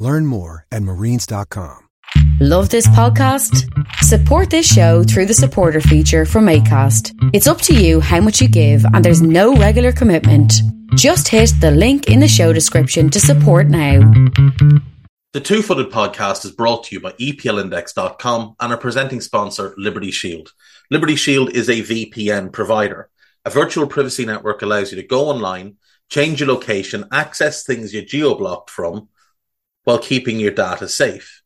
Learn more at marines.com. Love this podcast? Support this show through the supporter feature from ACAST. It's up to you how much you give, and there's no regular commitment. Just hit the link in the show description to support now. The Two Footed Podcast is brought to you by EPLindex.com and our presenting sponsor, Liberty Shield. Liberty Shield is a VPN provider. A virtual privacy network allows you to go online, change your location, access things you're geo blocked from, while keeping your data safe.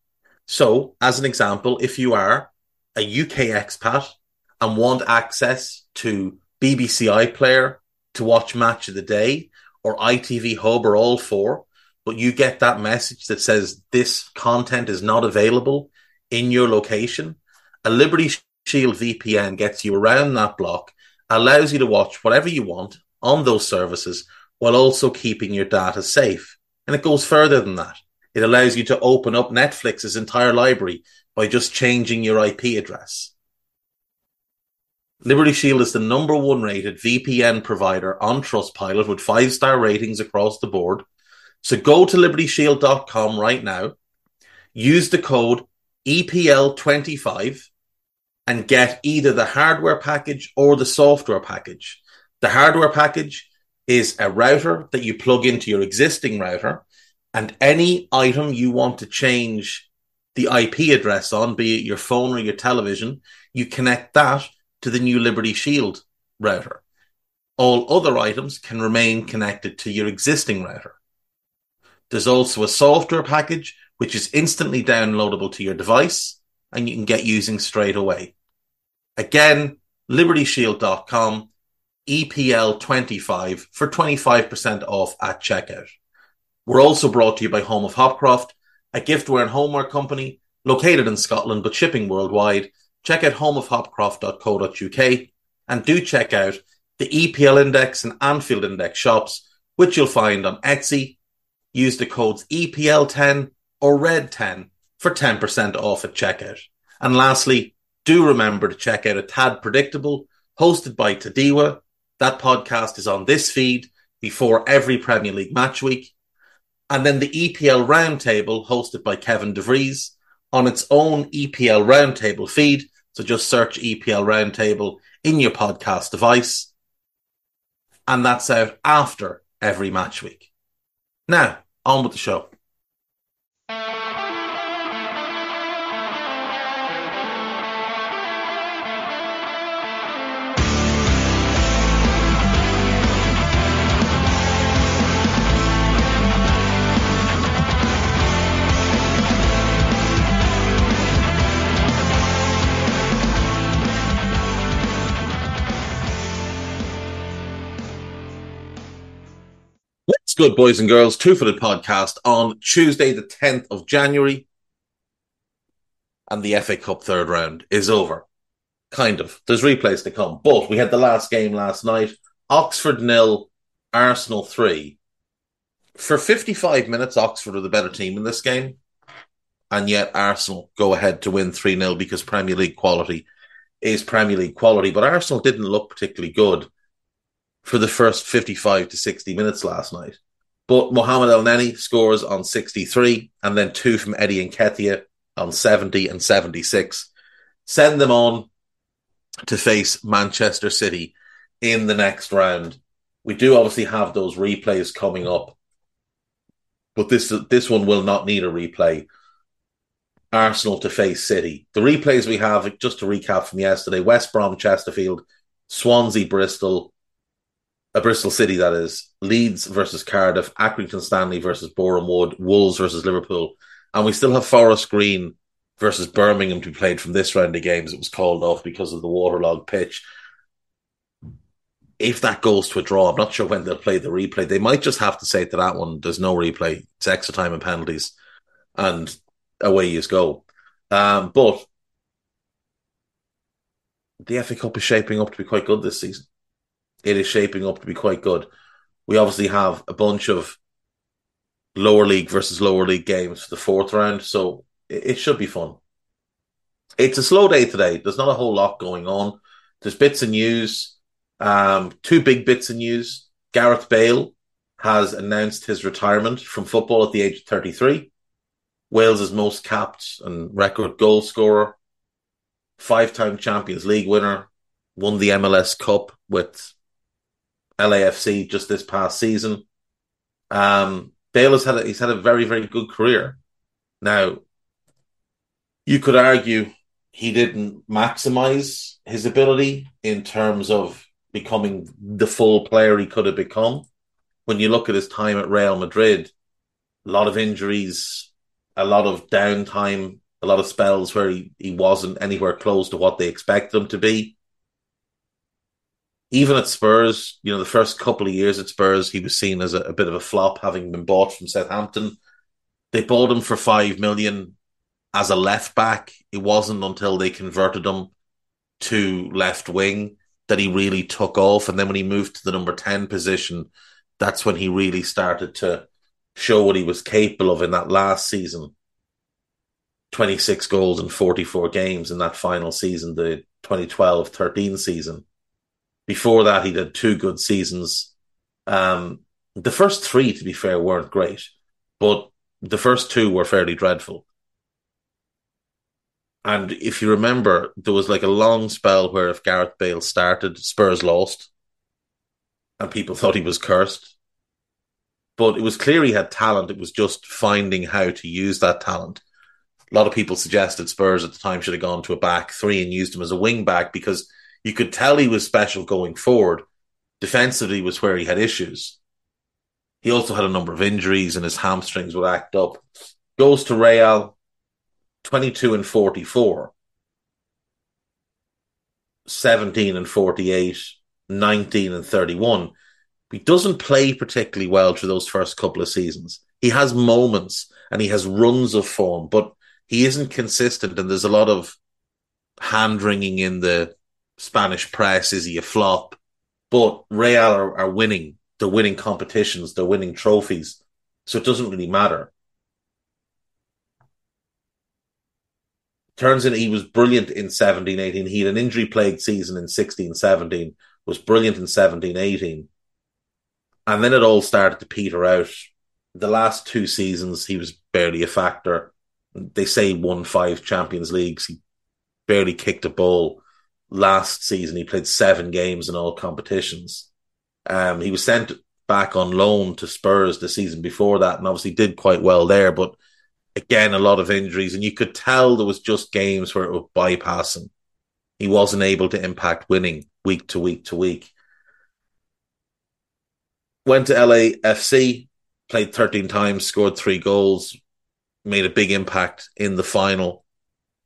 So, as an example, if you are a UK expat and want access to BBC iPlayer to watch Match of the Day or ITV Hub or all four, but you get that message that says this content is not available in your location, a Liberty Shield VPN gets you around that block, allows you to watch whatever you want on those services while also keeping your data safe. And it goes further than that. It allows you to open up Netflix's entire library by just changing your IP address. Liberty Shield is the number one rated VPN provider on Trustpilot with five star ratings across the board. So go to libertyshield.com right now, use the code EPL25 and get either the hardware package or the software package. The hardware package is a router that you plug into your existing router and any item you want to change the IP address on, be it your phone or your television, you connect that to the new Liberty Shield router. All other items can remain connected to your existing router. There's also a software package which is instantly downloadable to your device and you can get using straight away. Again, libertyshield.com, EPL25 for 25% off at checkout. We're also brought to you by Home of Hopcroft, a giftware and homeware company located in Scotland but shipping worldwide. Check out homeofhopcroft.co.uk and do check out the EPL Index and Anfield Index shops, which you'll find on Etsy. Use the codes EPL10 or RED10 for 10% off at checkout. And lastly, do remember to check out A Tad Predictable, hosted by Tadiwa. That podcast is on this feed before every Premier League match week and then the EPL Roundtable hosted by Kevin DeVries on its own EPL Roundtable feed. So just search EPL Roundtable in your podcast device. And that's out after every match week. Now, on with the show. Good, boys and girls? Two Footed Podcast on Tuesday, the 10th of January. And the FA Cup third round is over. Kind of. There's replays to come. But we had the last game last night Oxford nil, Arsenal 3. For 55 minutes, Oxford are the better team in this game. And yet Arsenal go ahead to win 3 0 because Premier League quality is Premier League quality. But Arsenal didn't look particularly good for the first 55 to 60 minutes last night. But Mohamed Elneny scores on 63 and then two from Eddie Nketiah on 70 and 76. Send them on to face Manchester City in the next round. We do obviously have those replays coming up, but this this one will not need a replay. Arsenal to face City. The replays we have, just to recap from yesterday: West Brom, Chesterfield, Swansea, Bristol, a Bristol City that is Leeds versus Cardiff, Accrington Stanley versus Boreham Wood, Wolves versus Liverpool, and we still have Forest Green versus Birmingham to be played from this round of games. It was called off because of the waterlogged pitch. If that goes to a draw, I'm not sure when they'll play the replay. They might just have to say to that one, "There's no replay. It's extra time and penalties." And away you go. Um, but the FA Cup is shaping up to be quite good this season. It is shaping up to be quite good. We obviously have a bunch of lower league versus lower league games for the fourth round, so it, it should be fun. It's a slow day today. There's not a whole lot going on. There's bits of news, um, two big bits of news. Gareth Bale has announced his retirement from football at the age of 33. Wales' most capped and record goal scorer, five time Champions League winner, won the MLS Cup with LAFC just this past season. Um, Bale has had a, he's had a very very good career. Now, you could argue he didn't maximize his ability in terms of becoming the full player he could have become. When you look at his time at Real Madrid, a lot of injuries, a lot of downtime, a lot of spells where he, he wasn't anywhere close to what they expected him to be. Even at Spurs, you know, the first couple of years at Spurs, he was seen as a, a bit of a flop, having been bought from Southampton. They bought him for five million as a left back. It wasn't until they converted him to left wing that he really took off. And then when he moved to the number 10 position, that's when he really started to show what he was capable of in that last season. 26 goals in 44 games in that final season, the 2012 13 season. Before that, he did two good seasons. Um, the first three, to be fair, weren't great, but the first two were fairly dreadful. And if you remember, there was like a long spell where if Gareth Bale started, Spurs lost, and people thought he was cursed. But it was clear he had talent. It was just finding how to use that talent. A lot of people suggested Spurs at the time should have gone to a back three and used him as a wing back because you could tell he was special going forward. Defensively was where he had issues. He also had a number of injuries and his hamstrings would act up. Goes to Real, 22 and 44, 17 and 48, 19 and 31. He doesn't play particularly well through those first couple of seasons. He has moments and he has runs of form, but he isn't consistent. And there's a lot of hand wringing in the Spanish press. Is he a flop? But Real are, are winning. They're winning competitions. They're winning trophies. So it doesn't really matter. turns in he was brilliant in 17 18 he had an injury plagued season in 16 17 was brilliant in 17 18 and then it all started to peter out the last two seasons he was barely a factor they say won five champions leagues he barely kicked a ball last season he played seven games in all competitions um, he was sent back on loan to spurs the season before that and obviously did quite well there but again, a lot of injuries, and you could tell there was just games where it was bypassing. He wasn't able to impact winning week to week to week. Went to LAFC, played 13 times, scored three goals, made a big impact in the final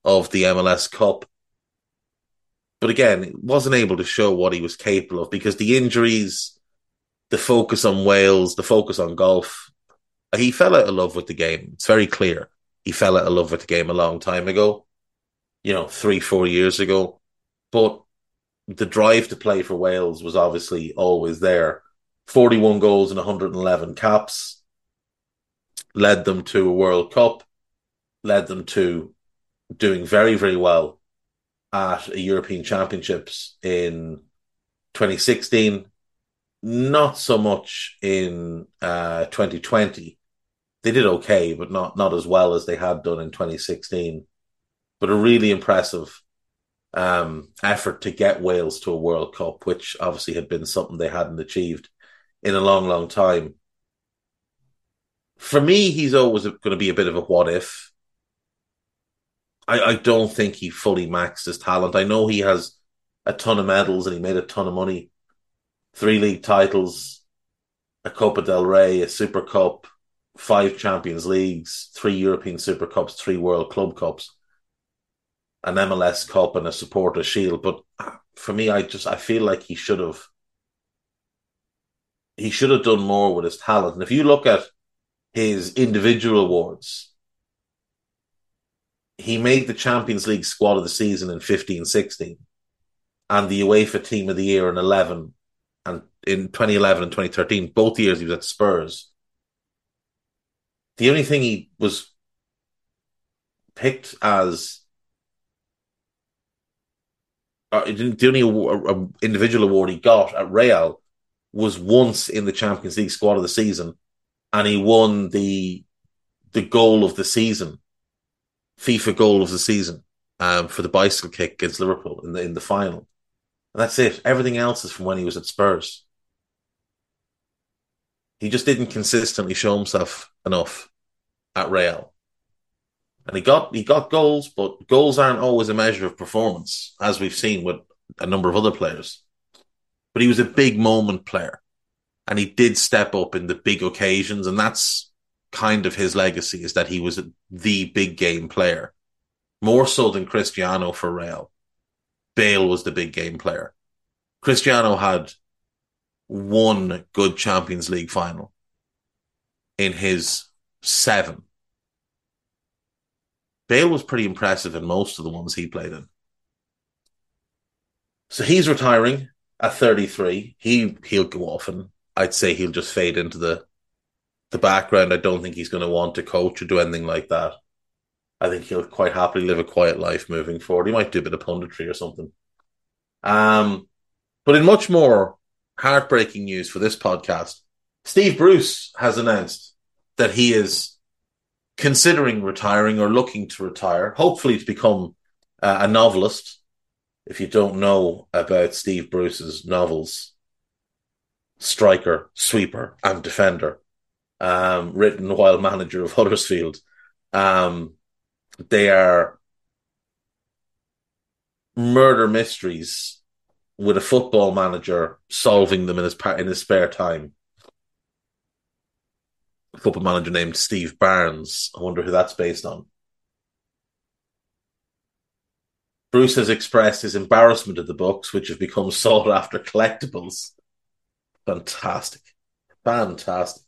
of the MLS Cup. But again, wasn't able to show what he was capable of because the injuries, the focus on Wales, the focus on golf, he fell out of love with the game. It's very clear. He fell out of love with the game a long time ago, you know, three, four years ago. But the drive to play for Wales was obviously always there. 41 goals and 111 caps led them to a World Cup, led them to doing very, very well at a European Championships in 2016. Not so much in uh, 2020 they did okay, but not not as well as they had done in 2016. But a really impressive um, effort to get Wales to a World Cup, which obviously had been something they hadn't achieved in a long, long time. For me, he's always going to be a bit of a what if. I, I don't think he fully maxed his talent. I know he has a ton of medals and he made a ton of money. Three league titles, a Copa del Rey, a Super Cup, five Champions Leagues, three European Super Cups, three World Club Cups, an MLS Cup, and a Supporter Shield. But uh, for me, I just I feel like he should have he should have done more with his talent. And if you look at his individual awards, he made the Champions League squad of the season in 15 16 and the UEFA team of the year in 11 and in 2011 and 2013, both years he was at Spurs. The only thing he was picked as uh, the only award, individual award he got at Real was once in the Champions League squad of the season, and he won the the goal of the season, FIFA goal of the season, um, for the bicycle kick against Liverpool in the in the final. And that's it. Everything else is from when he was at Spurs. He just didn't consistently show himself enough at Real. And he got he got goals, but goals aren't always a measure of performance, as we've seen with a number of other players. But he was a big moment player. And he did step up in the big occasions, and that's kind of his legacy is that he was the big game player. More so than Cristiano for Real. Bale was the big game player. Cristiano had one good Champions League final in his seven. Bale was pretty impressive in most of the ones he played in. So he's retiring at 33. He he'll go off and I'd say he'll just fade into the the background. I don't think he's going to want to coach or do anything like that. I think he'll quite happily live a quiet life moving forward. He might do a bit of punditry or something. Um, but in much more heartbreaking news for this podcast, Steve Bruce has announced that he is considering retiring or looking to retire, hopefully to become uh, a novelist. If you don't know about Steve Bruce's novels, striker, sweeper, and defender, um, written while manager of Huddersfield, um, they are murder mysteries with a football manager solving them in his in his spare time. A football manager named Steve Barnes. I wonder who that's based on. Bruce has expressed his embarrassment at the books, which have become sought after collectibles. Fantastic. Fantastic.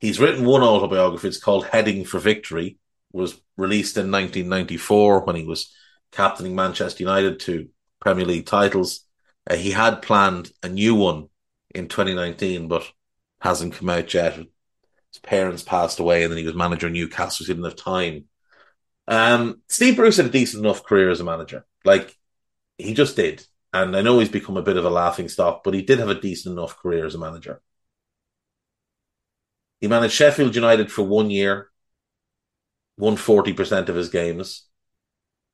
He's written one autobiography. It's called Heading for Victory was released in 1994 when he was captaining Manchester United to Premier League titles. Uh, he had planned a new one in 2019, but hasn't come out yet. His parents passed away, and then he was manager of Newcastle. So he didn't have time. Um, Steve Bruce had a decent enough career as a manager. Like he just did, and I know he's become a bit of a laughing stock, but he did have a decent enough career as a manager. He managed Sheffield United for one year won 40% of his games.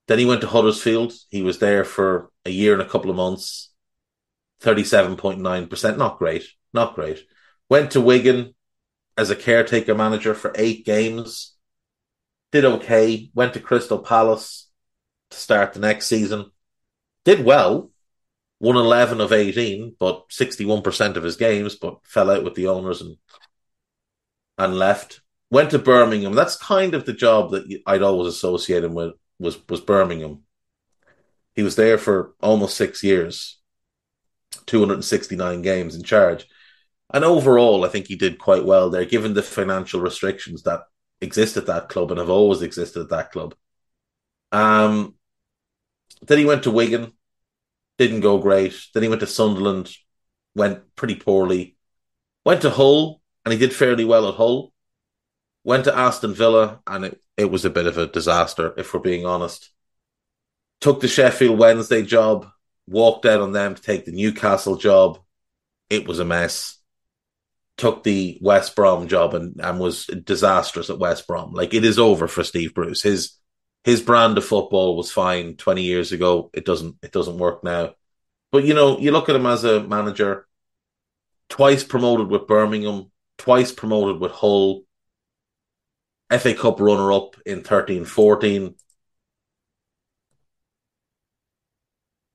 Then he went to Huddersfield. He was there for a year and a couple of months. 37.9%. Not great. Not great. Went to Wigan as a caretaker manager for eight games. Did okay. Went to Crystal Palace to start the next season. Did well. Won 11 of 18, but 61% of his games, but fell out with the owners and and left went to Birmingham. That's kind of the job that I'd always associate him with was was Birmingham. He was there for almost six years, 269 games in charge. And overall, I think he did quite well there, given the financial restrictions that exist at that club and have always existed at that club. Um, then he went to Wigan, didn't go great. Then he went to Sunderland, went pretty poorly. Went to Hull, and he did fairly well at Hull. Went to Aston Villa, and it, it was a bit of a disaster, if we're being honest. Took the Sheffield Wednesday job, walked out on them to take the Newcastle job. It was a mess. Took the West Brom job and, and was disastrous at West Brom. Like it is over for Steve Bruce. His his brand of football was fine 20 years ago. It doesn't it doesn't work now. But you know, you look at him as a manager, twice promoted with Birmingham, twice promoted with Hull, FA Cup runner up in 13 14.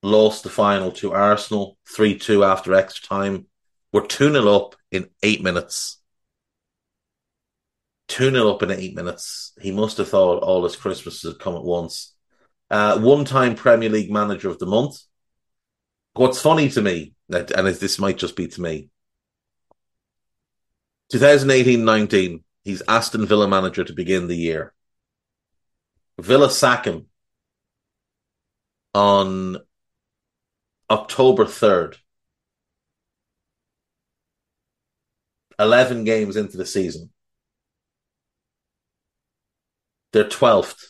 Lost the final to Arsenal 3 2 after extra time. We're 2 0 up in eight minutes. 2 0 up in eight minutes. He must have thought all his Christmases had come at once. Uh, one time Premier League Manager of the Month. What's funny to me, and this might just be to me, 2018 19, He's Aston Villa manager to begin the year. Villa sack him on October 3rd. 11 games into the season. They're 12th.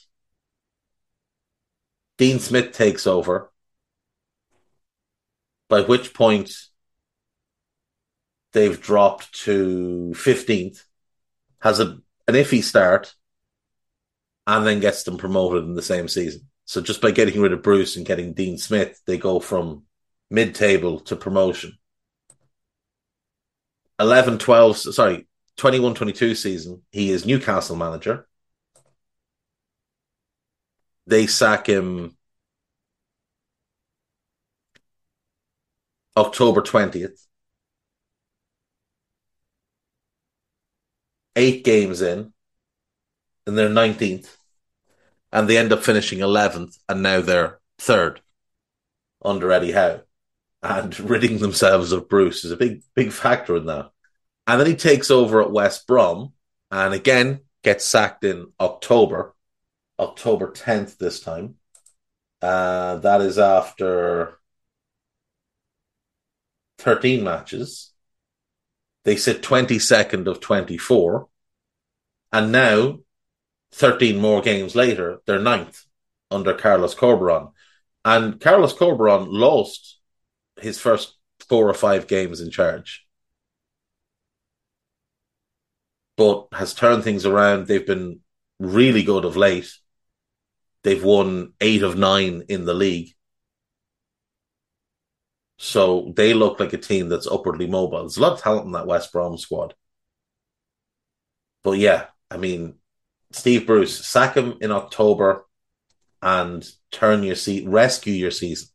Dean Smith takes over, by which point they've dropped to 15th, has a, an iffy start, and then gets them promoted in the same season. So just by getting rid of Bruce and getting Dean Smith, they go from mid table to promotion. 11 12, sorry, 21 22 season, he is Newcastle manager. They sack him October 20th. Eight games in, and they're 19th. And they end up finishing 11th, and now they're third under Eddie Howe and ridding themselves of Bruce is a big, big factor in that. And then he takes over at West Brom and again gets sacked in October, October 10th this time. Uh, that is after 13 matches. They sit 22nd of 24. And now, 13 more games later, they're ninth under Carlos Corberán. And Carlos Corberán lost his first four or five games in charge. But has turned things around. They've been really good of late. They've won eight of nine in the league. So they look like a team that's upwardly mobile. There's a lot of talent in that West Brom squad. But yeah, I mean, Steve Bruce, sack him in October and turn your seat, rescue your season.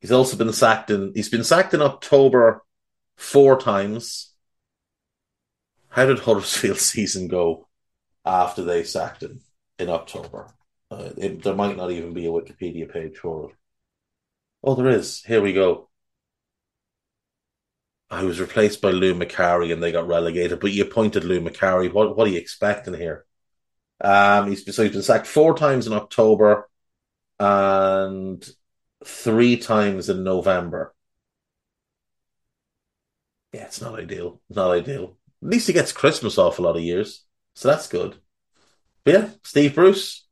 He's also been sacked in. He's been sacked in October four times. How did Huddersfield's season go after they sacked him in October? Uh, it, there might not even be a Wikipedia page for it. Oh, there is. Here we go. I was replaced by Lou Macari and they got relegated, but you appointed Lou Macari. What what are you expecting here? Um, he's so he's been sacked four times in October, and three times in November. Yeah, it's not ideal. Not ideal. At least he gets Christmas off a lot of years. So that's good. But yeah, Steve Bruce.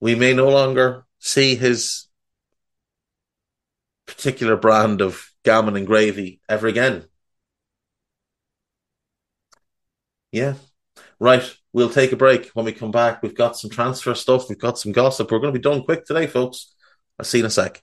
We may no longer see his particular brand of gammon and gravy ever again. Yeah. Right. We'll take a break. When we come back, we've got some transfer stuff. We've got some gossip. We're going to be done quick today, folks. I'll see you in a sec.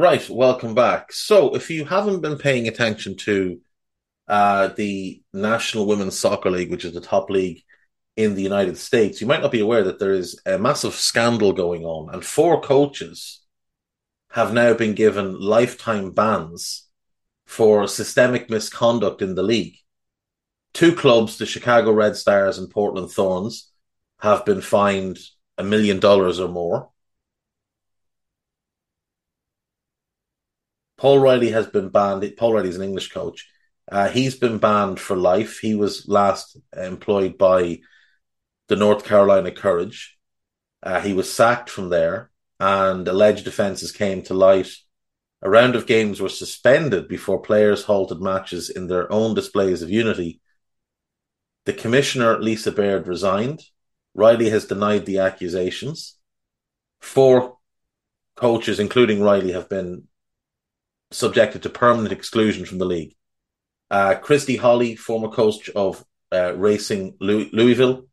Right, welcome back. So, if you haven't been paying attention to uh, the National Women's Soccer League, which is the top league in the United States, you might not be aware that there is a massive scandal going on, and four coaches have now been given lifetime bans for systemic misconduct in the league. Two clubs, the Chicago Red Stars and Portland Thorns, have been fined a million dollars or more. Paul Riley has been banned. Paul Riley is an English coach. Uh, he's been banned for life. He was last employed by the North Carolina Courage. Uh, he was sacked from there, and alleged offences came to light. A round of games were suspended before players halted matches in their own displays of unity. The commissioner, Lisa Baird, resigned. Riley has denied the accusations. Four coaches, including Riley, have been subjected to permanent exclusion from the league. Uh, Christy Holly, former coach of uh, Racing Louisville,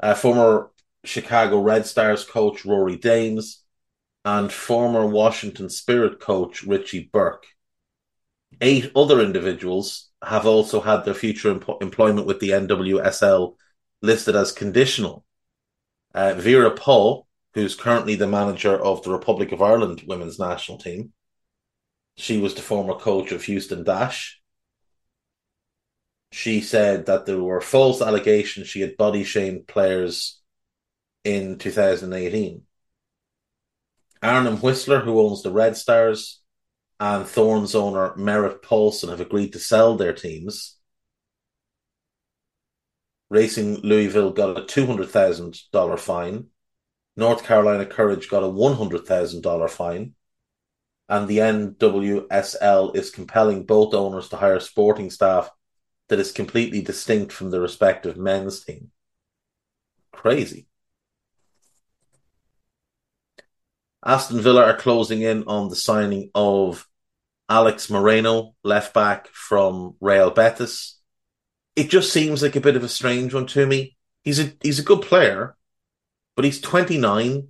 uh, former Chicago Red Stars coach Rory Dames, and former Washington Spirit coach Richie Burke. Eight other individuals have also had their future em- employment with the NWSL listed as conditional. Uh, Vera Pauw, who's currently the manager of the Republic of Ireland women's national team, she was the former coach of Houston Dash. She said that there were false allegations she had body shamed players in 2018. Arnim Whisler, who owns the Red Stars, and Thorns owner Merritt Paulson have agreed to sell their teams. Racing Louisville got a $200,000 fine. North Carolina Courage got a $100,000 fine. And the NWSL is compelling both owners to hire sporting staff that is completely distinct from the respective men's team. Crazy. Aston Villa are closing in on the signing of Alex Moreno, left back from Real Betis. It just seems like a bit of a strange one to me. He's a he's a good player, but he's 29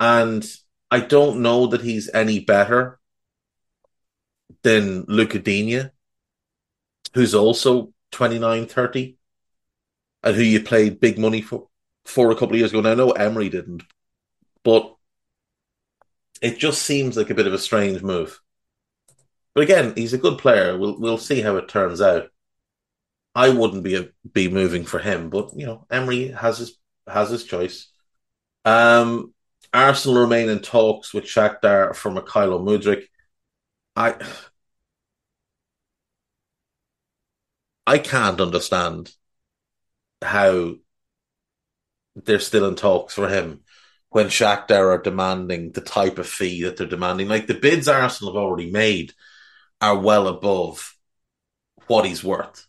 and I don't know that he's any better than Luca Digne, who's also 29, 30, and who you played big money for, for a couple of years ago. Now, I know Emery didn't, but it just seems like a bit of a strange move. But again, he's a good player. We'll we'll see how it turns out. I wouldn't be a, be moving for him, but you know, Emery has his has his choice. Um, Arsenal remain in talks with Shakhtar for Mykhailo Mudryk. I I can't understand how they're still in talks for him when Shakhtar are demanding the type of fee that they're demanding. Like the bids Arsenal have already made are well above what he's worth.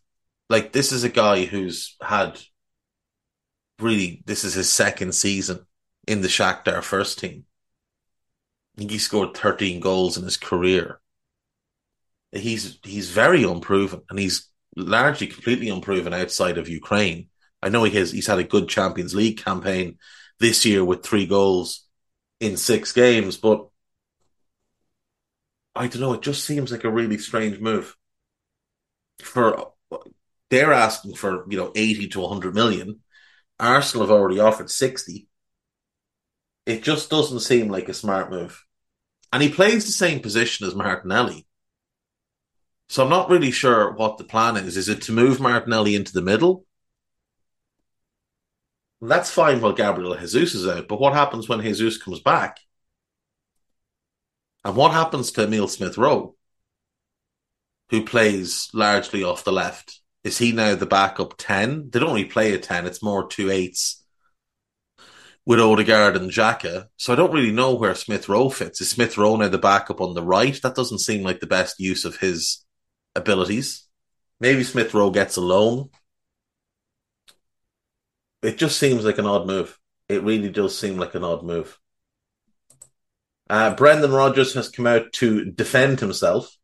Like this is a guy who's had really this is his second season in the Shakhtar first team. I think he scored 13 goals in his career. He's he's very unproven and he's largely completely unproven outside of Ukraine. I know he has he's had a good Champions League campaign this year with three goals in six games, but I don't know. It just seems like a really strange move. For they're asking for you know eighty to hundred million. Arsenal have already offered sixty. It just doesn't seem like a smart move, and he plays the same position as Martinelli. So I'm not really sure what the plan is. Is it to move Martinelli into the middle? That's fine while Gabriel Jesus is out, but what happens when Jesus comes back? And what happens to Emil Smith Rowe, who plays largely off the left? Is he now the backup 10? They don't really play a 10, it's more two eights with Odegaard and Xhaka. So I don't really know where Smith Rowe fits. Is Smith Rowe now the backup on the right? That doesn't seem like the best use of his abilities. Maybe Smith Rowe gets a loan. It just seems like an odd move. It really does seem like an odd move. Uh, Brendan Rodgers has come out to defend himself,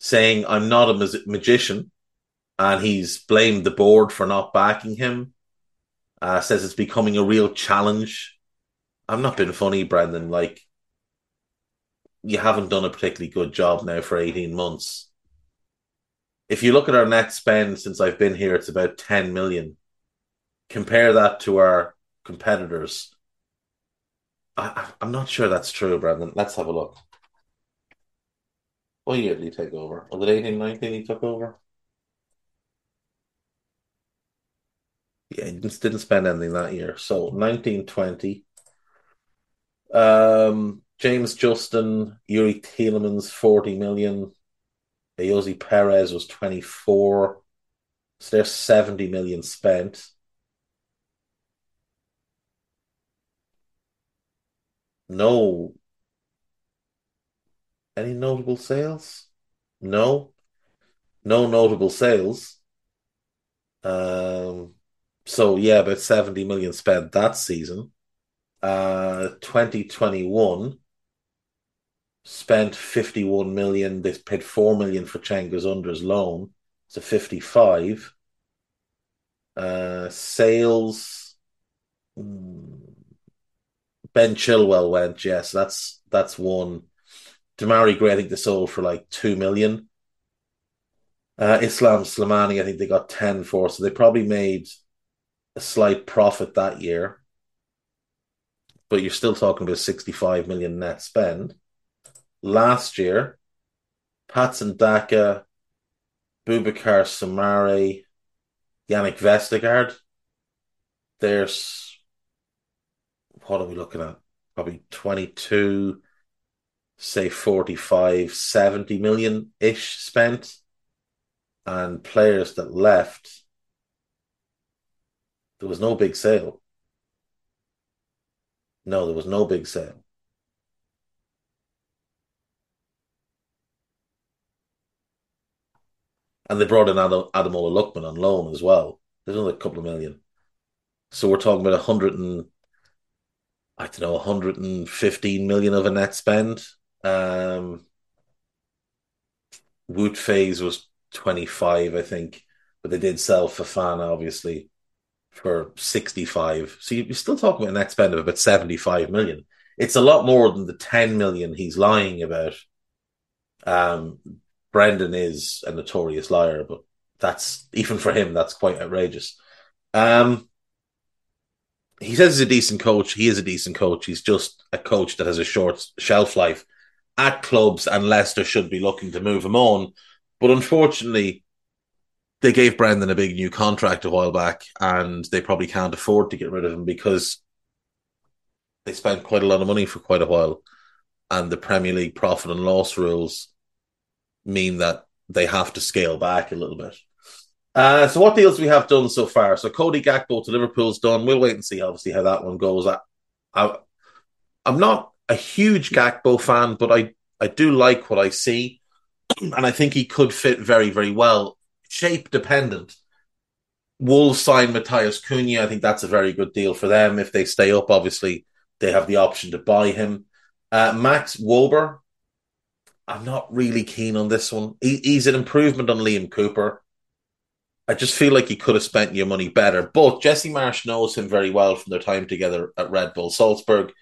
saying, I'm not a magician. And he's blamed the board for not backing him. Uh, says it's becoming a real challenge. I'm not being funny, Brendan. Like, you haven't done a particularly good job now for 18 months. If you look at our net spend since I've been here, it's about 10 million. Compare that to our competitors I, am not sure that's true, Brendan. Let's have a look. What year did he take over? Was it 18, 19 he took over? Yeah, he didn't, spend anything that year. So 1920. Um, James Justin, Youri Tielemans, 40 million. Ayoze Perez was 24. So there's 70 million spent. No. Any notable sales? No. No notable sales. Um, so yeah, about 70 million spent that season. Uh, 2021 spent 51 million. They paid 4 million for Cengiz Under's loan. So 55. Uh, sales. Hmm, Ben Chilwell went. Yes, that's that's one. Demarai Gray, I think they sold for like two million. Uh, Islam Slimani, I think they got ten for, so they probably made a slight profit that year. But you're still talking about sixty-five million net spend. Last year, Patson Daka, Boubakary Soumaré, Jannik Vestergaard. There's what are we looking at? Probably 22, say 45, 70 million ish spent. And players that left, there was no big sale. No, there was no big sale. And they brought in Adam, Ademola Lookman on loan as well. There's another couple of million. So we're talking about a hundred and I don't know, 115 million of a net spend. Um, Wout Faes was 25, I think, but they did sell Fofana, obviously, for 65. So you're still talking about a net spend of about 75 million. It's a lot more than the 10 million he's lying about. Um, Brendan is a notorious liar, but that's even for him, that's quite outrageous. Um, he says he's a decent coach. He is a decent coach. He's just a coach that has a short shelf life at clubs, and Leicester should be looking to move him on. But unfortunately, they gave Brendan a big new contract a while back, and they probably can't afford to get rid of him because they spent quite a lot of money for quite a while, and the Premier League profit and loss rules mean that they have to scale back a little bit. Uh, so what deals we have done so far? So Cody Gakpo to Liverpool's done. We'll wait and see, obviously, how that one goes. I, I, I'm not a huge Gakpo fan, but I, I do like what I see, and I think he could fit very, very well. Shape dependent. Wolves sign Matheus Cunha. I think that's a very good deal for them. If they stay up, obviously, they have the option to buy him. Uh, Max Wöber, I'm not really keen on this one. He, he's an improvement on Liam Cooper. I just feel like he could have spent your money better. But Jesse Marsch knows him very well from their time together at Red Bull Salzburg,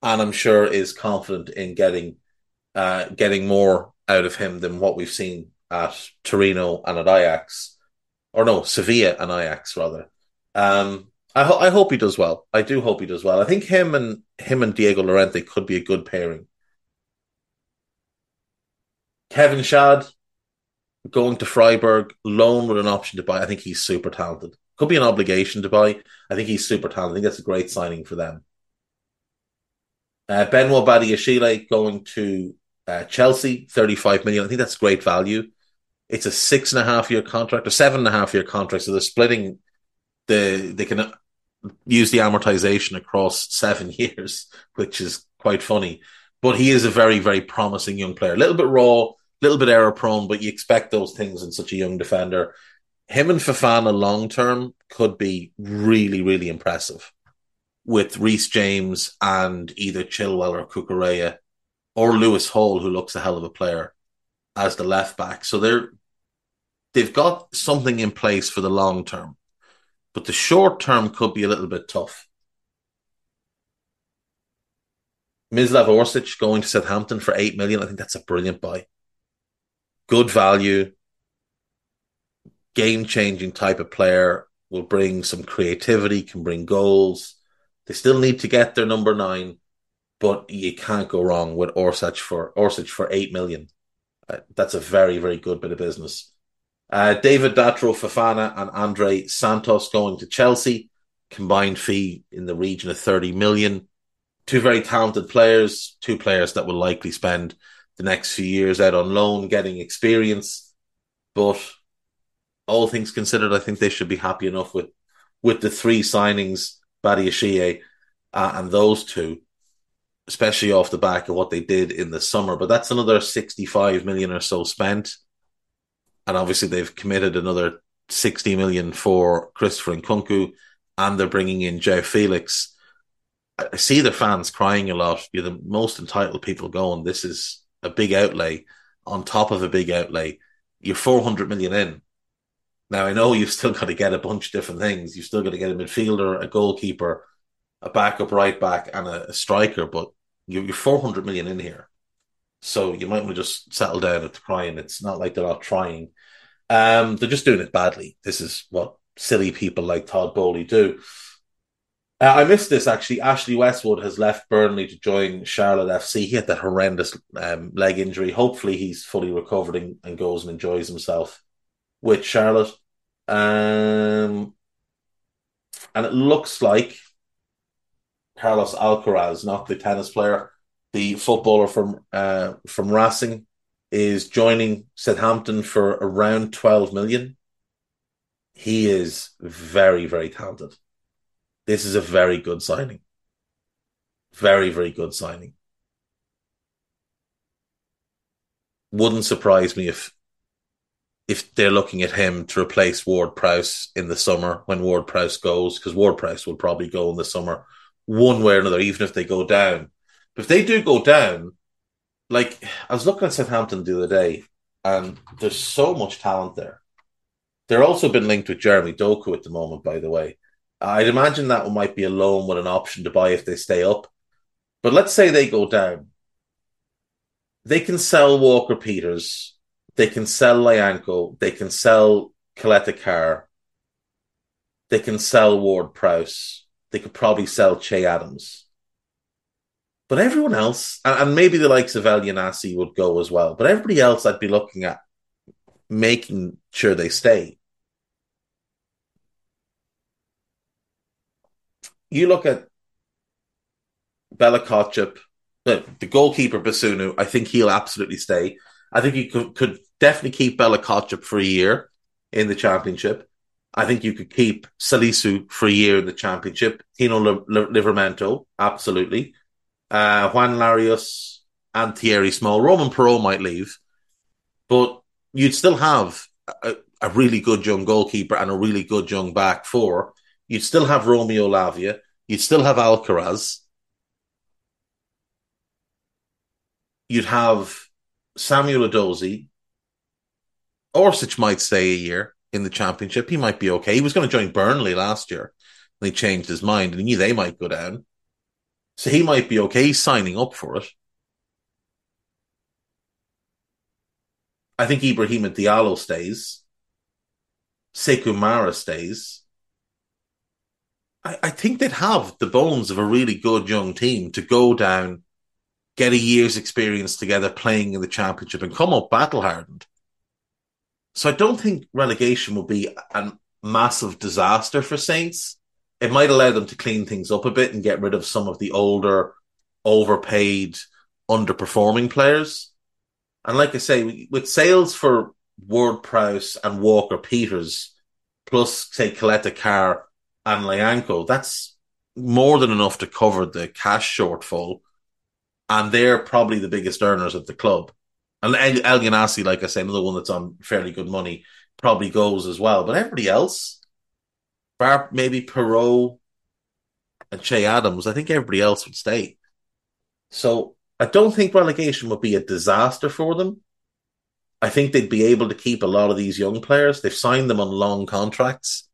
and I'm sure is confident in getting uh, getting more out of him than what we've seen at Torino and at Ajax, or no, Sevilla and Ajax rather. Um, I, ho- I hope he does well. I do hope he does well. I think him and him and Diego Llorente could be a good pairing. Kevin Schade going to Freiburg, loan with an option to buy. I think he's super talented. Could be an obligation to buy. I think he's super talented. I think that's a great signing for them. Uh, Benoit Badiashile going to uh, Chelsea, 35 million. I think that's great value. It's a six and a half year contract, or seven and a half year contract. So they're splitting the, they can use the amortization across seven years, which is quite funny. But he is a very, very promising young player. A little bit raw, a little bit error prone, but you expect those things in such a young defender. Him and Fofana long term could be really, really impressive with Reece James and either Chilwell or Cucurella or Lewis Hall, who looks a hell of a player, as the left back. So they're they've got something in place for the long term, but the short term could be a little bit tough. Mislav Orsic going to Southampton for eight million. I think that's a brilliant buy good value, game changing type of player, will bring some creativity, can bring goals. They still need to get their number nine, but you can't go wrong with Orsic for Orsic for eight million. Uh, that's a very very good bit of business. Uh, David Datro Fofana and Andre Santos going to Chelsea, combined fee in the region of thirty million. Two very talented players, two players that will likely spend the next few years out on loan, getting experience. But all things considered, I think they should be happy enough with with the three signings, Badiashile uh, and those two, especially off the back of what they did in the summer. But that's another 65 million or so spent. And obviously they've committed another 60 million for Christopher Nkunku, and they're bringing in João Felix. I see the fans crying a lot. You're the most entitled people going. This is a big outlay on top of a big outlay, you're 400 million in. Now, I know you've still got to get a bunch of different things. You've still got to get a midfielder, a goalkeeper, a backup right back and a, a striker, but you're 400 million in here. So you might want to just settle down at the crying. It's not like they're not trying. Um, they're just doing it badly. This is what silly people like Todd Boehly do. Uh, I missed this actually. Ashley Westwood has left Burnley to join Charlotte FC. He had that horrendous um, leg injury. Hopefully, he's fully recovered and, and, goes and enjoys himself with Charlotte. Um, and it looks like Carlos Alcaraz, not the tennis player, the footballer from uh, from Racing, is joining Southampton for around twelve million. He is very, very talented this is a very good signing. Very, very good signing. Wouldn't surprise me if if they're looking at him to replace Ward Prowse in the summer when Ward Prowse goes, because Ward Prowse will probably go in the summer one way or another, even if they go down. But if they do go down, like I was looking at Southampton the other day, and there's so much talent there. They're also been linked with Jeremy Doku at the moment, by the way. I'd imagine that one might be a loan with an option to buy if they stay up. But let's say they go down. They can sell Walker Peters. They can sell Lyanco. They can sell Caleta Car. They can sell Ward Prowse. They could probably sell Che Adams. But everyone else, and maybe the likes of Elyounoussi would go as well, but everybody else I'd be looking at making sure they stay. you look at Bella Kotchap, the, goalkeeper Bazunu, I think he'll absolutely stay. I think you could, could definitely keep Bella Kotchap for a year in the championship. I think you could keep Salisu for a year in the championship. Tino Livramento, absolutely. Uh, Juan Larios and Thierry Small. Romain Perraud might leave, but you'd still have a, a really good young goalkeeper and a really good young back four You'd still have Romeo Lavia. You'd still have Alcaraz. You'd have Samuel Edozie. Orsic might stay a year in the championship. He might be okay. He was going to join Burnley last year. And he changed his mind and he knew they might go down. So he might be okay. Signing up for it. I think Ibrahim Diallo stays. Sekou Mara stays. I, I think they'd have the bones of a really good young team to go down, get a year's experience together playing in the championship and come up battle hardened. So I don't think relegation will be a massive disaster for Saints. It might allow them to clean things up a bit and get rid of some of the older, overpaid, underperforming players. And like I say, with sales for Ward Prowse and Walker Peters, plus say Caleta Car and Lyanco, that's more than enough to cover the cash shortfall. And they're probably the biggest earners at the club. And El Elyounoussi, like I said, another one that's on fairly good money, probably goes as well. But everybody else, bar maybe Perraud and Che Adams, I think everybody else would stay. So I don't think relegation would be a disaster for them. I think they'd be able to keep a lot of these young players. They've signed them on long contracts.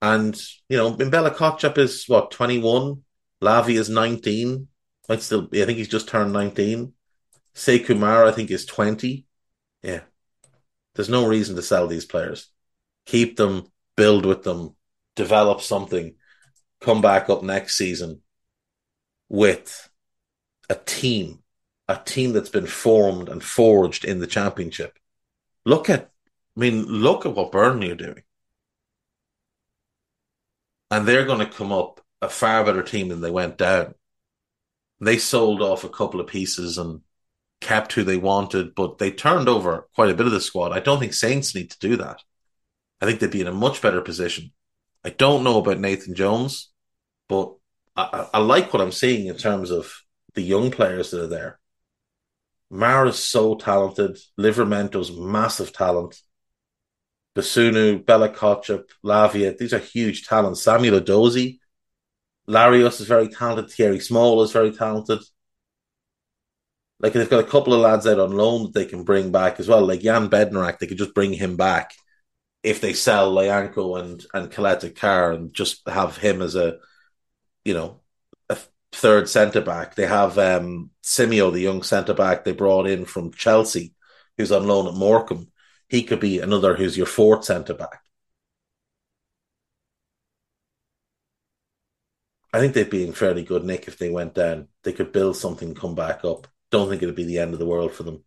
And, you know, Mbella Kotchap is what, 21? Lavi is 19. Might still I think he's just turned 19. Sekou Mara, I think, is 20. Yeah. There's no reason to sell these players. Keep them, build with them, develop something, come back up next season with a team, a team that's been formed and forged in the championship. Look at, I mean, look at what Burnley are doing and they're going to come up a far better team than they went down. They sold off a couple of pieces and kept who they wanted, but they turned over quite a bit of the squad. I don't think Saints need to do that. I think they'd be in a much better position. I don't know about Nathan Jones, but I, I like what I'm seeing in terms of the young players that are there. Mara is so talented. Livramento's massive talent. Bazunu, Bella Kotchap, Lavia, these are huge talents. Samuel Edozie, Larios is very talented. Thierry Small is very talented. Like they've got a couple of lads out on loan that they can bring back as well. Like Jan Bednarek, they could just bring him back if they sell Lyanco and and Caleta Car and just have him as a you know, a third centre back. They have um, Simeu, the young centre back they brought in from Chelsea, who's on loan at Morecambe. He could be another who's your fourth centre back. I think they'd be in fairly good nick if they went down. They could build something, come back up. Don't think it'd be the end of the world for them.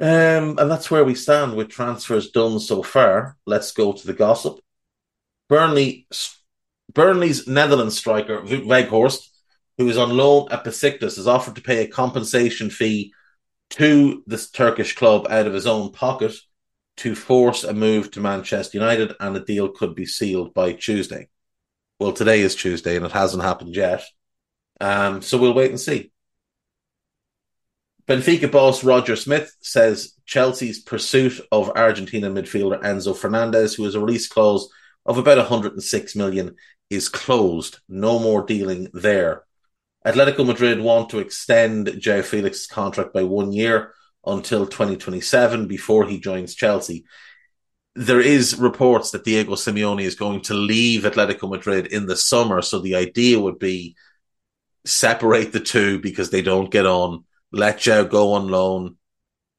Um, and that's where we stand with transfers done so far. Let's go to the gossip. Burnley, Burnley's Netherlands striker Weghorst, who is on loan at Besiktas, has offered to pay a compensation fee to this Turkish club out of his own pocket to force a move to Manchester United, and the deal could be sealed by Tuesday. Well, today is Tuesday and it hasn't happened yet. Um, so we'll wait and see. Benfica boss Roger Schmidt says Chelsea's pursuit of Argentina midfielder Enzo Fernandez, who has a release clause of about 106 million, is closed. No more dealing there. Atletico Madrid want to extend João Felix's contract by one year until 2027 before he joins Chelsea there is reports that Diego Simeone is going to leave Atletico Madrid in the summer. So the idea would be separate the two because they don't get on. Let João go on loan.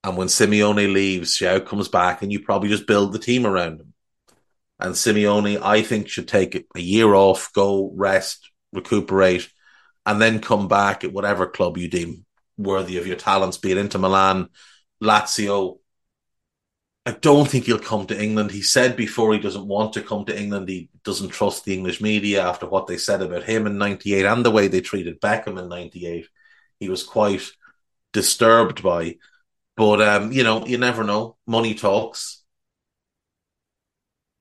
And when Simeone leaves, João comes back and you probably just build the team around him. And Simeone, I think, should take a year off, go rest, recuperate, and then come back at whatever club you deem worthy of your talents, be it Inter Milan, Lazio, I don't think he'll come to England. He said before he doesn't want to come to England. He doesn't trust the English media after what they said about him in 98 and the way they treated Beckham in 98. He was quite disturbed by. But, um, you know, you never know. Money talks.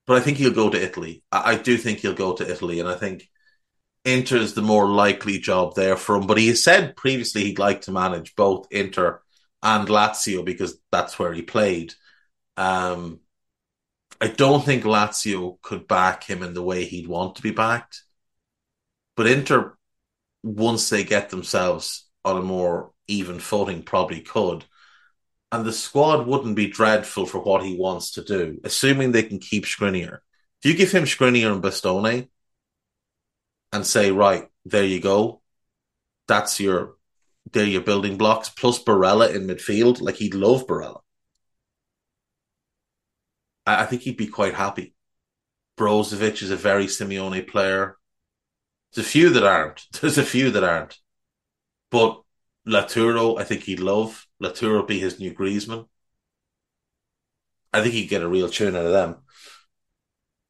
But I think he'll go to Italy. I, I do think he'll go to Italy. And I think Inter is the more likely job there for him. But he said previously he'd like to manage both Inter and Lazio because that's where he played. Um, I don't think Lazio could back him in the way he'd want to be backed. But Inter, once they get themselves on a more even footing, probably could. And the squad wouldn't be dreadful for what he wants to do, assuming they can keep Skriniar. If you give him Skriniar and Bastoni and say, right, there you go, that's your, they're your building blocks, plus Barella in midfield, like he'd love Barella. I, I think he'd be quite happy. Brozovic is a very Simeone player. There's a few that aren't. There's a few that aren't. But Lautaro, I think he'd love. Lautaro be his new Griezmann. I think he'd get a real tune out of them.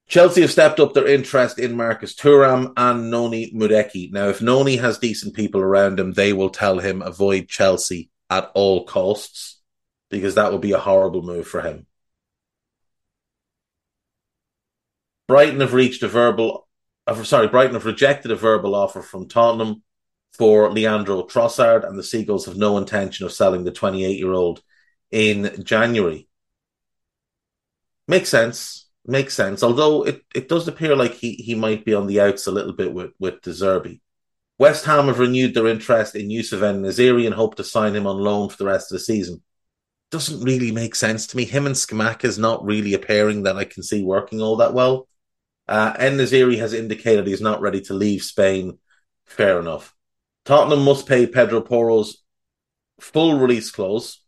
Chelsea have stepped up their interest in Marcus Thuram and Noni Madueke. Now, if Noni has decent people around him, they will tell him avoid Chelsea at all costs because that would be a horrible move for him. Brighton have reached a verbal, uh, sorry, Brighton have rejected a verbal offer from Tottenham for Leandro Trossard, and the Seagulls have no intention of selling the 28 year old in January. Makes sense. Makes sense. Although it, it does appear like he, he might be on the outs a little bit with, with De Zerbi. West Ham have renewed their interest in Yusuf En-Nesyri and hope to sign him on loan for the rest of the season. Doesn't really make sense to me. Him and Scamacca is not really a pairing that I can see working all that well. Uh, En-Nesyri has indicated he's not ready to leave Spain. Fair enough. Tottenham must pay Pedro Porro's full release clause,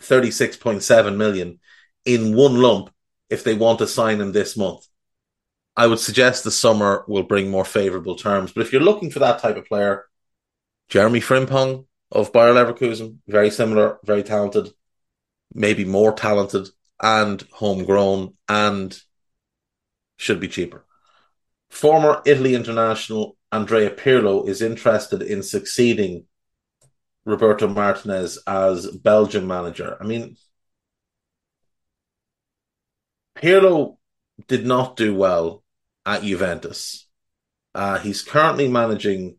36.7 million, in one lump if they want to sign him this month. I would suggest the summer will bring more favourable terms. But if you're looking for that type of player, Jeremy Frimpong of Bayer Leverkusen, very similar, very talented, maybe more talented and homegrown and should be cheaper. Former Italy international Andrea Pirlo is interested in succeeding Roberto Martinez as Belgian manager. I mean, Pirlo did not do well at Juventus. Uh, he's currently managing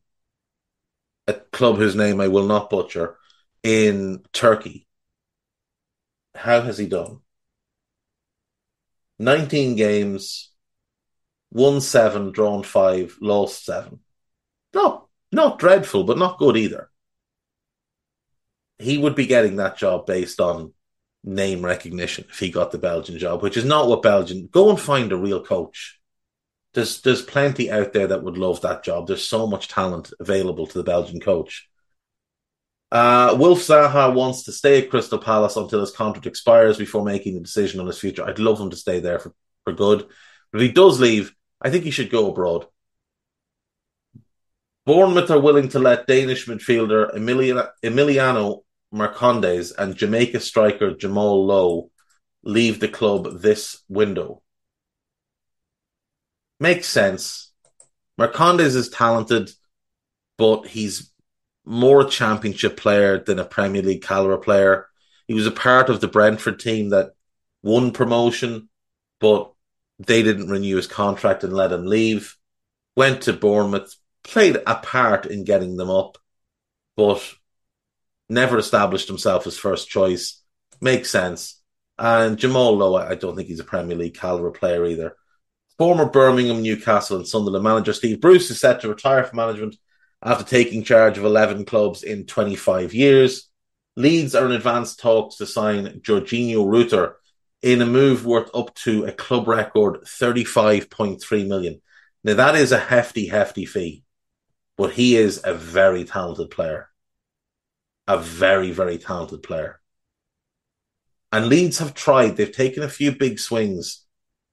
a club whose name I will not butcher in Turkey. How has he done? 19 games, won seven, drawn five, lost seven. Not not dreadful, but not good either. He would be getting that job based on name recognition if he got the Belgian job, which is not what Belgian. Go and find a real coach. There's there's plenty out there that would love that job. There's so much talent available to the Belgian coach. Uh, Wilf Zaha wants to stay at Crystal Palace until his contract expires before making a decision on his future. I'd love him to stay there for, for good. But if he does leave, I think he should go abroad. Bournemouth are willing to let Danish midfielder Emiliano Marcondes and Jamaica striker Jamal Lowe leave the club this window. Makes sense. Marcondes is talented, but he's more a championship player than a Premier League caliber player. He was a part of the Brentford team that won promotion, but they didn't renew his contract and let him leave. Went to Bournemouth, played a part in getting them up, but never established himself as first choice. Makes sense. And Jamal Lowe, I don't think he's a Premier League caliber player either. Former Birmingham, Newcastle, and Sunderland manager Steve Bruce is set to retire from management after taking charge of 11 clubs in 25 years. Leeds are in advanced talks to sign Georginio Rutter in a move worth up to a club record 35.3 million. Now that is a hefty, hefty fee, but he is a very talented player. A very, very talented player. And Leeds have tried, they've taken a few big swings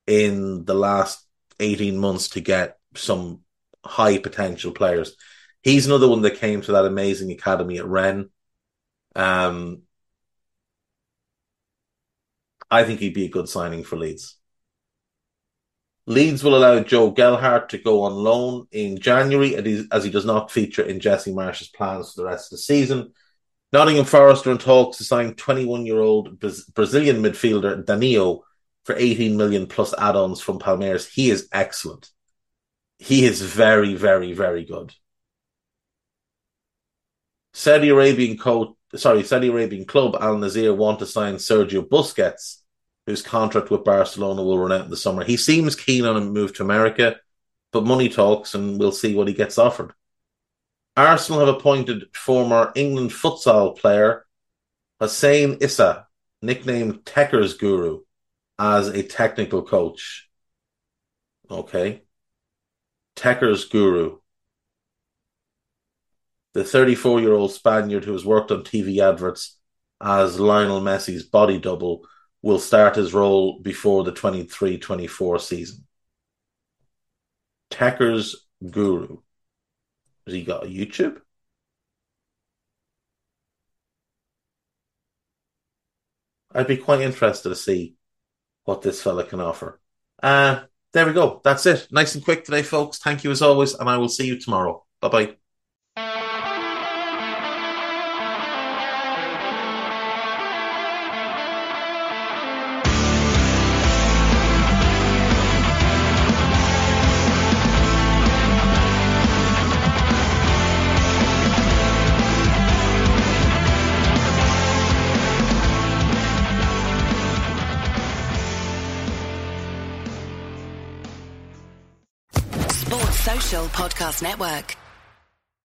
in the last 18 months to get some high potential players. He's another one that came to that amazing academy at Rennes. Um, I think he'd be a good signing for Leeds. Leeds will allow Joe Gelhardt to go on loan in January as he does not feature in Jesse Marsch's plans for the rest of the season. Nottingham Forest are in talks to sign 21 year old Brazilian midfielder Danilo for 18 million plus add ons from Palmeiras. He is excellent. He is very, very, very good. Saudi Arabian coach, sorry, Saudi Arabian club Al Nassr want to sign Sergio Busquets, whose contract with Barcelona will run out in the summer. He seems keen on a move to America, but money talks, and we'll see what he gets offered. Arsenal have appointed former England futsal player Hussein Issa, nicknamed Tekkers Guru, as a technical coach. Okay. Tekkers Guru the 34 year old Spaniard who has worked on TV adverts as Lionel Messi's body double will start his role before the 23 24 season. Tekkers Guru. Has he got a YouTube? I'd be quite interested to see what this fella can offer. Uh, there we go. That's it. Nice and quick today, folks. Thank you as always, and I will see you tomorrow. Bye bye. Podcast Network.